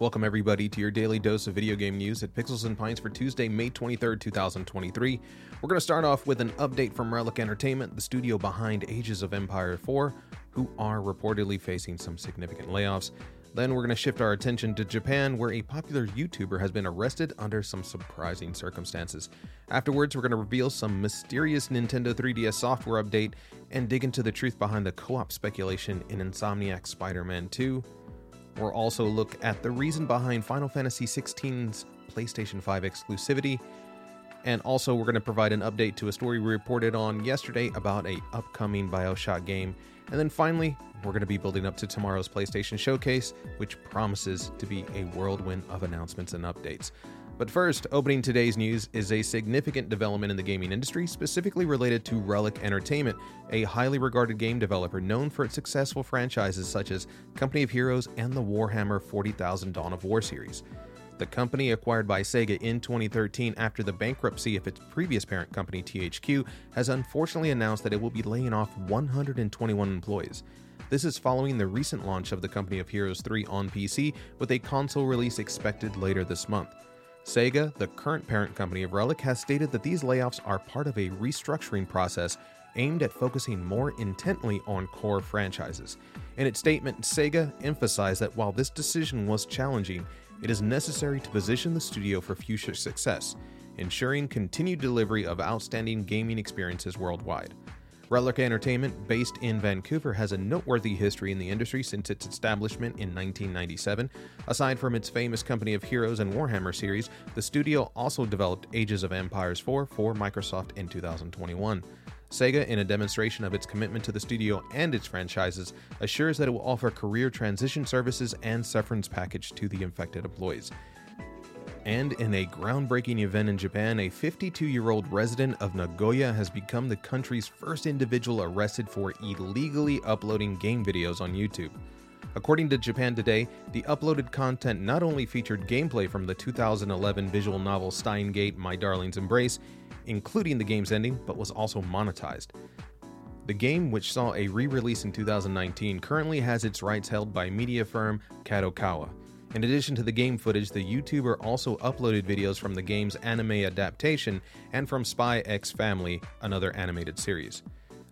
Welcome, everybody, to your daily dose of video game news at Pixels and Pints for Tuesday, May 23rd, 2023. We're going to start off with an update from Relic Entertainment, the studio behind Ages of Empire 4, who are reportedly facing some significant layoffs. Then we're going to shift our attention to Japan, where a popular YouTuber has been arrested under some surprising circumstances. Afterwards, we're going to reveal some mysterious Nintendo 3DS software update and dig into the truth behind the co op speculation in Insomniac Spider Man 2. We'll also look at the reason behind Final Fantasy XVI's PlayStation 5 exclusivity. And also, we're going to provide an update to a story we reported on yesterday about a upcoming Bioshock game. And then finally, we're going to be building up to tomorrow's PlayStation Showcase, which promises to be a whirlwind of announcements and updates. But first, opening today's news is a significant development in the gaming industry, specifically related to Relic Entertainment, a highly regarded game developer known for its successful franchises such as Company of Heroes and the Warhammer 40,000 Dawn of War series. The company, acquired by Sega in 2013 after the bankruptcy of its previous parent company THQ, has unfortunately announced that it will be laying off 121 employees. This is following the recent launch of the Company of Heroes 3 on PC, with a console release expected later this month. Sega, the current parent company of Relic, has stated that these layoffs are part of a restructuring process aimed at focusing more intently on core franchises. In its statement, Sega emphasized that while this decision was challenging, it is necessary to position the studio for future success, ensuring continued delivery of outstanding gaming experiences worldwide. Relic Entertainment, based in Vancouver, has a noteworthy history in the industry since its establishment in 1997. Aside from its famous Company of Heroes and Warhammer series, the studio also developed Ages of Empires 4 for Microsoft in 2021. Sega, in a demonstration of its commitment to the studio and its franchises, assures that it will offer career transition services and severance package to the infected employees. And in a groundbreaking event in Japan, a 52 year old resident of Nagoya has become the country's first individual arrested for illegally uploading game videos on YouTube. According to Japan Today, the uploaded content not only featured gameplay from the 2011 visual novel Steins;Gate My Darling's Embrace, including the game's ending, but was also monetized. The game, which saw a re release in 2019, currently has its rights held by media firm Kadokawa. In addition to the game footage, the YouTuber also uploaded videos from the game's anime adaptation and from Spy X Family, another animated series.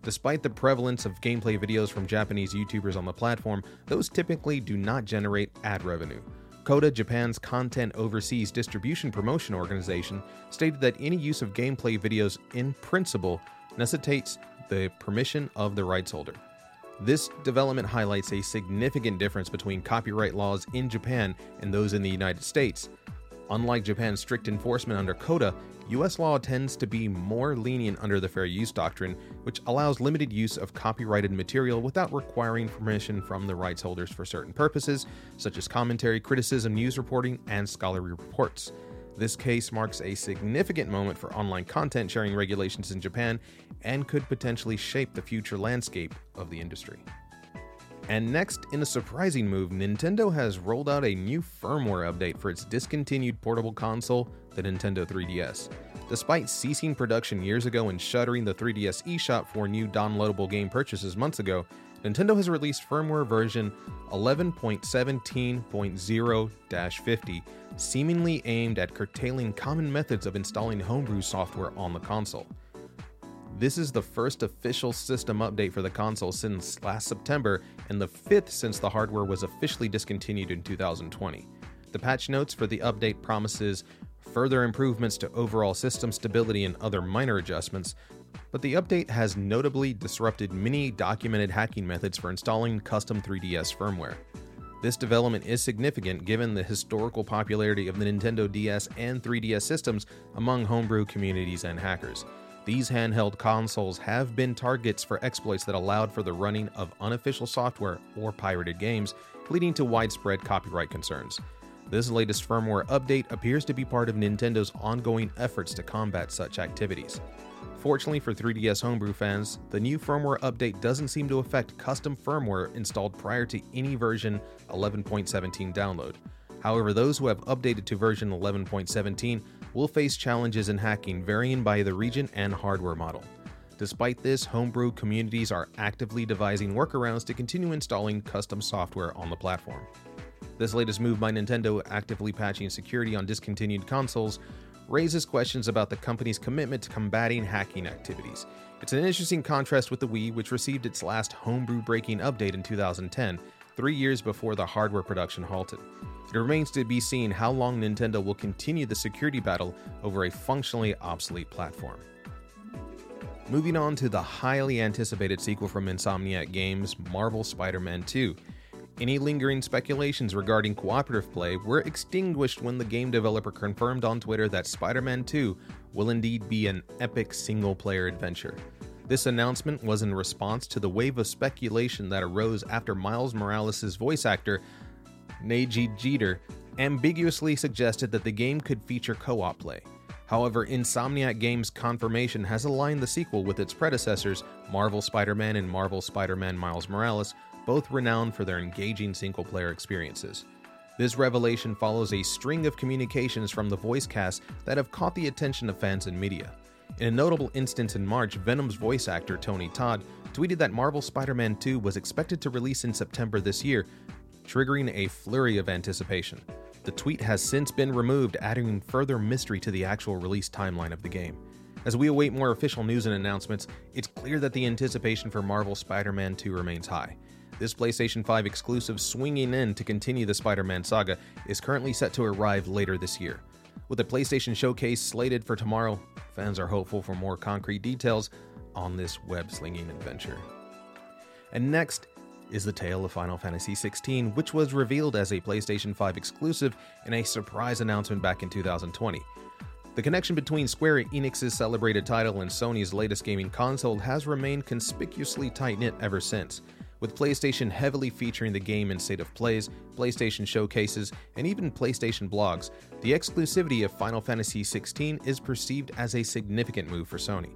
Despite the prevalence of gameplay videos from Japanese YouTubers on the platform, those typically do not generate ad revenue. Coda, Japan's content overseas distribution promotion organization, stated that any use of gameplay videos in principle necessitates the permission of the rights holder. This development highlights a significant difference between copyright laws in Japan and those in the United States. Unlike Japan's strict enforcement under CODA, US law tends to be more lenient under the fair use doctrine, which allows limited use of copyrighted material without requiring permission from the rights holders for certain purposes, such as commentary, criticism, news reporting, and scholarly reports. This case marks a significant moment for online content sharing regulations in Japan and could potentially shape the future landscape of the industry. And next, in a surprising move, Nintendo has rolled out a new firmware update for its discontinued portable console, the Nintendo 3DS. Despite ceasing production years ago and shuttering the 3DS eShop for new downloadable game purchases months ago, Nintendo has released firmware version 11.17.0 50, seemingly aimed at curtailing common methods of installing homebrew software on the console. This is the first official system update for the console since last September and the fifth since the hardware was officially discontinued in 2020. The patch notes for the update promises further improvements to overall system stability and other minor adjustments, but the update has notably disrupted many documented hacking methods for installing custom 3DS firmware. This development is significant given the historical popularity of the Nintendo DS and 3DS systems among homebrew communities and hackers. These handheld consoles have been targets for exploits that allowed for the running of unofficial software or pirated games, leading to widespread copyright concerns. This latest firmware update appears to be part of Nintendo's ongoing efforts to combat such activities. Fortunately for 3DS homebrew fans, the new firmware update doesn't seem to affect custom firmware installed prior to any version 11.17 download. However, those who have updated to version 11.17 will face challenges in hacking varying by the region and hardware model. Despite this, homebrew communities are actively devising workarounds to continue installing custom software on the platform. This latest move by Nintendo, actively patching security on discontinued consoles, raises questions about the company's commitment to combating hacking activities. It's an interesting contrast with the Wii, which received its last homebrew breaking update in 2010, three years before the hardware production halted. It remains to be seen how long Nintendo will continue the security battle over a functionally obsolete platform. Moving on to the highly anticipated sequel from Insomniac Games, Marvel Spider Man 2. Any lingering speculations regarding cooperative play were extinguished when the game developer confirmed on Twitter that Spider Man 2 will indeed be an epic single player adventure. This announcement was in response to the wave of speculation that arose after Miles Morales' voice actor, Nadji Jeter, ambiguously suggested that the game could feature co op play. However, Insomniac Games' confirmation has aligned the sequel with its predecessors, Marvel Spider Man and Marvel Spider Man Miles Morales, both renowned for their engaging single player experiences. This revelation follows a string of communications from the voice cast that have caught the attention of fans and media. In a notable instance in March, Venom's voice actor Tony Todd tweeted that Marvel Spider Man 2 was expected to release in September this year, triggering a flurry of anticipation. The tweet has since been removed, adding further mystery to the actual release timeline of the game. As we await more official news and announcements, it's clear that the anticipation for Marvel Spider Man 2 remains high. This PlayStation 5 exclusive swinging in to continue the Spider Man saga is currently set to arrive later this year. With the PlayStation Showcase slated for tomorrow, fans are hopeful for more concrete details on this web slinging adventure. And next is the tale of Final Fantasy XVI, which was revealed as a PlayStation 5 exclusive in a surprise announcement back in 2020. The connection between Square Enix's celebrated title and Sony's latest gaming console has remained conspicuously tight knit ever since with PlayStation heavily featuring the game in state of plays, PlayStation showcases, and even PlayStation blogs, the exclusivity of Final Fantasy XVI is perceived as a significant move for Sony.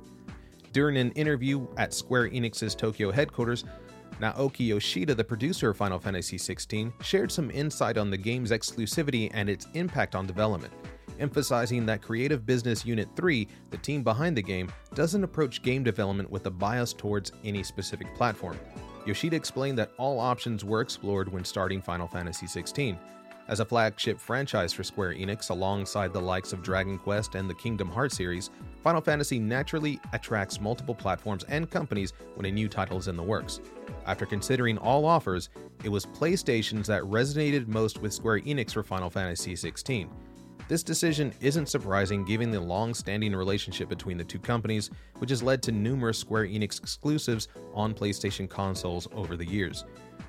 During an interview at Square Enix's Tokyo headquarters, Naoki Yoshida, the producer of Final Fantasy XVI, shared some insight on the game's exclusivity and its impact on development, emphasizing that Creative Business Unit 3, the team behind the game, doesn't approach game development with a bias towards any specific platform. Yoshida explained that all options were explored when starting Final Fantasy XVI. As a flagship franchise for Square Enix alongside the likes of Dragon Quest and the Kingdom Hearts series, Final Fantasy naturally attracts multiple platforms and companies when a new title is in the works. After considering all offers, it was PlayStation's that resonated most with Square Enix for Final Fantasy XVI. This decision isn't surprising given the long standing relationship between the two companies, which has led to numerous Square Enix exclusives on PlayStation consoles over the years.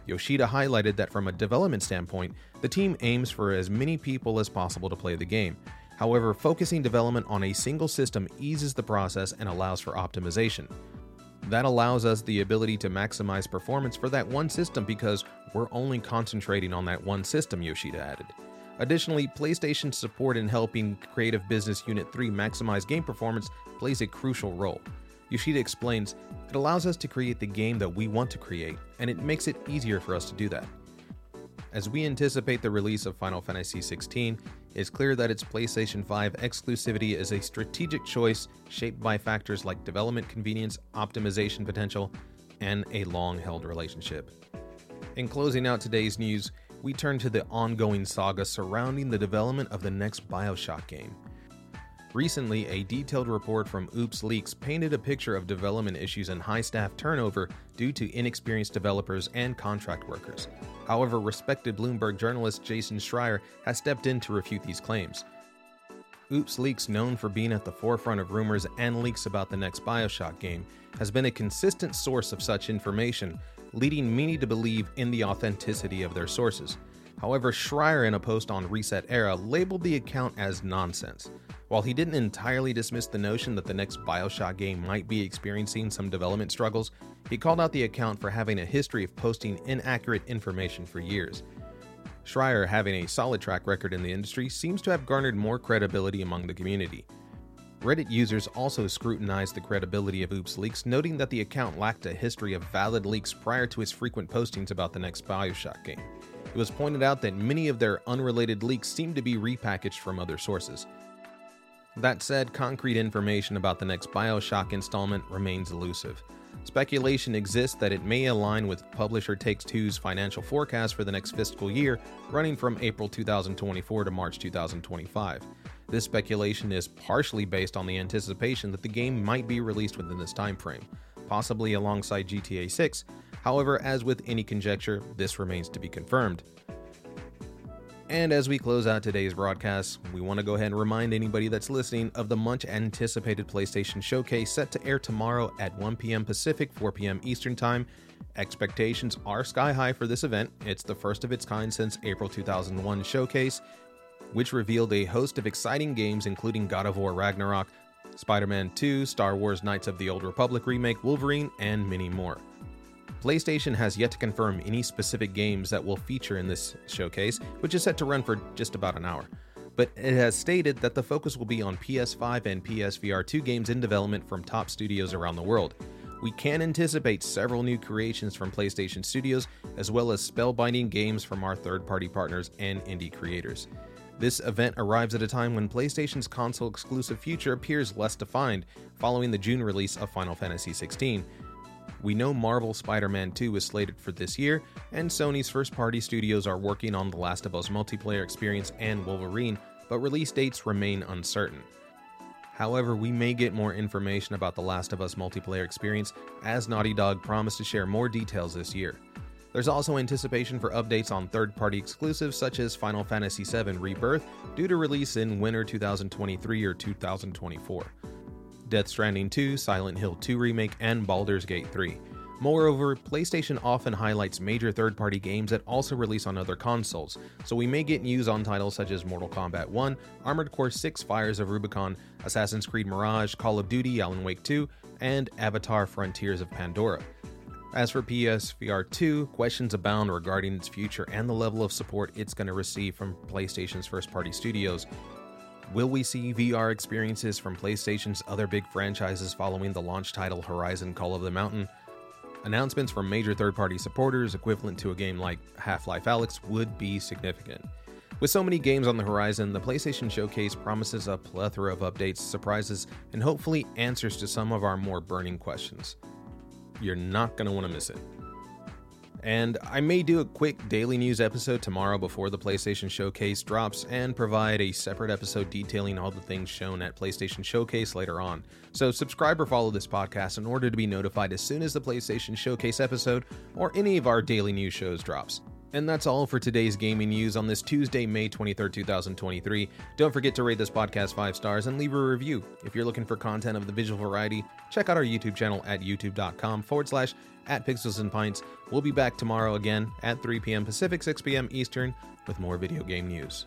Yoshida highlighted that from a development standpoint, the team aims for as many people as possible to play the game. However, focusing development on a single system eases the process and allows for optimization. That allows us the ability to maximize performance for that one system because we're only concentrating on that one system, Yoshida added. Additionally, PlayStation's support in helping Creative Business Unit 3 maximize game performance plays a crucial role. Yoshida explains, It allows us to create the game that we want to create, and it makes it easier for us to do that. As we anticipate the release of Final Fantasy XVI, it's clear that its PlayStation 5 exclusivity is a strategic choice shaped by factors like development convenience, optimization potential, and a long held relationship. In closing out today's news, we turn to the ongoing saga surrounding the development of the next Bioshock game. Recently, a detailed report from Oops Leaks painted a picture of development issues and high staff turnover due to inexperienced developers and contract workers. However, respected Bloomberg journalist Jason Schreier has stepped in to refute these claims. Oops Leaks, known for being at the forefront of rumors and leaks about the next Bioshock game, has been a consistent source of such information, leading many to believe in the authenticity of their sources. However, Schreier, in a post on ResetEra, labeled the account as nonsense. While he didn't entirely dismiss the notion that the next Bioshock game might be experiencing some development struggles, he called out the account for having a history of posting inaccurate information for years. Schreier, having a solid track record in the industry, seems to have garnered more credibility among the community. Reddit users also scrutinized the credibility of Oops Leaks, noting that the account lacked a history of valid leaks prior to its frequent postings about the next Bioshock game. It was pointed out that many of their unrelated leaks seemed to be repackaged from other sources. That said, concrete information about the next Bioshock installment remains elusive. Speculation exists that it may align with publisher Takes Two's financial forecast for the next fiscal year, running from April 2024 to March 2025. This speculation is partially based on the anticipation that the game might be released within this time frame, possibly alongside GTA 6. However, as with any conjecture, this remains to be confirmed. And as we close out today's broadcast, we want to go ahead and remind anybody that's listening of the much anticipated PlayStation Showcase set to air tomorrow at 1 p.m. Pacific, 4 p.m. Eastern Time. Expectations are sky high for this event. It's the first of its kind since April 2001 Showcase, which revealed a host of exciting games including God of War Ragnarok, Spider Man 2, Star Wars Knights of the Old Republic remake, Wolverine, and many more. PlayStation has yet to confirm any specific games that will feature in this showcase, which is set to run for just about an hour. But it has stated that the focus will be on PS5 and PSVR 2 games in development from top studios around the world. We can anticipate several new creations from PlayStation Studios, as well as spellbinding games from our third party partners and indie creators. This event arrives at a time when PlayStation's console exclusive future appears less defined, following the June release of Final Fantasy XVI, we know Marvel Spider Man 2 is slated for this year, and Sony's first party studios are working on The Last of Us multiplayer experience and Wolverine, but release dates remain uncertain. However, we may get more information about The Last of Us multiplayer experience as Naughty Dog promised to share more details this year. There's also anticipation for updates on third party exclusives such as Final Fantasy VII Rebirth, due to release in winter 2023 or 2024. Death Stranding 2, Silent Hill 2 Remake, and Baldur's Gate 3. Moreover, PlayStation often highlights major third party games that also release on other consoles, so we may get news on titles such as Mortal Kombat 1, Armored Core 6 Fires of Rubicon, Assassin's Creed Mirage, Call of Duty, Alan Wake 2, and Avatar Frontiers of Pandora. As for PSVR 2, questions abound regarding its future and the level of support it's going to receive from PlayStation's first party studios, Will we see VR experiences from PlayStation's other big franchises following the launch title Horizon Call of the Mountain? Announcements from major third party supporters, equivalent to a game like Half Life Alyx, would be significant. With so many games on the horizon, the PlayStation Showcase promises a plethora of updates, surprises, and hopefully answers to some of our more burning questions. You're not going to want to miss it. And I may do a quick daily news episode tomorrow before the PlayStation Showcase drops and provide a separate episode detailing all the things shown at PlayStation Showcase later on. So subscribe or follow this podcast in order to be notified as soon as the PlayStation Showcase episode or any of our daily news shows drops. And that's all for today's gaming news on this Tuesday, May 23rd, 2023. Don't forget to rate this podcast 5 stars and leave a review. If you're looking for content of the visual variety, check out our YouTube channel at youtube.com forward slash at Pixels and Pints. We'll be back tomorrow again at 3 p.m. Pacific, 6 p.m. Eastern with more video game news.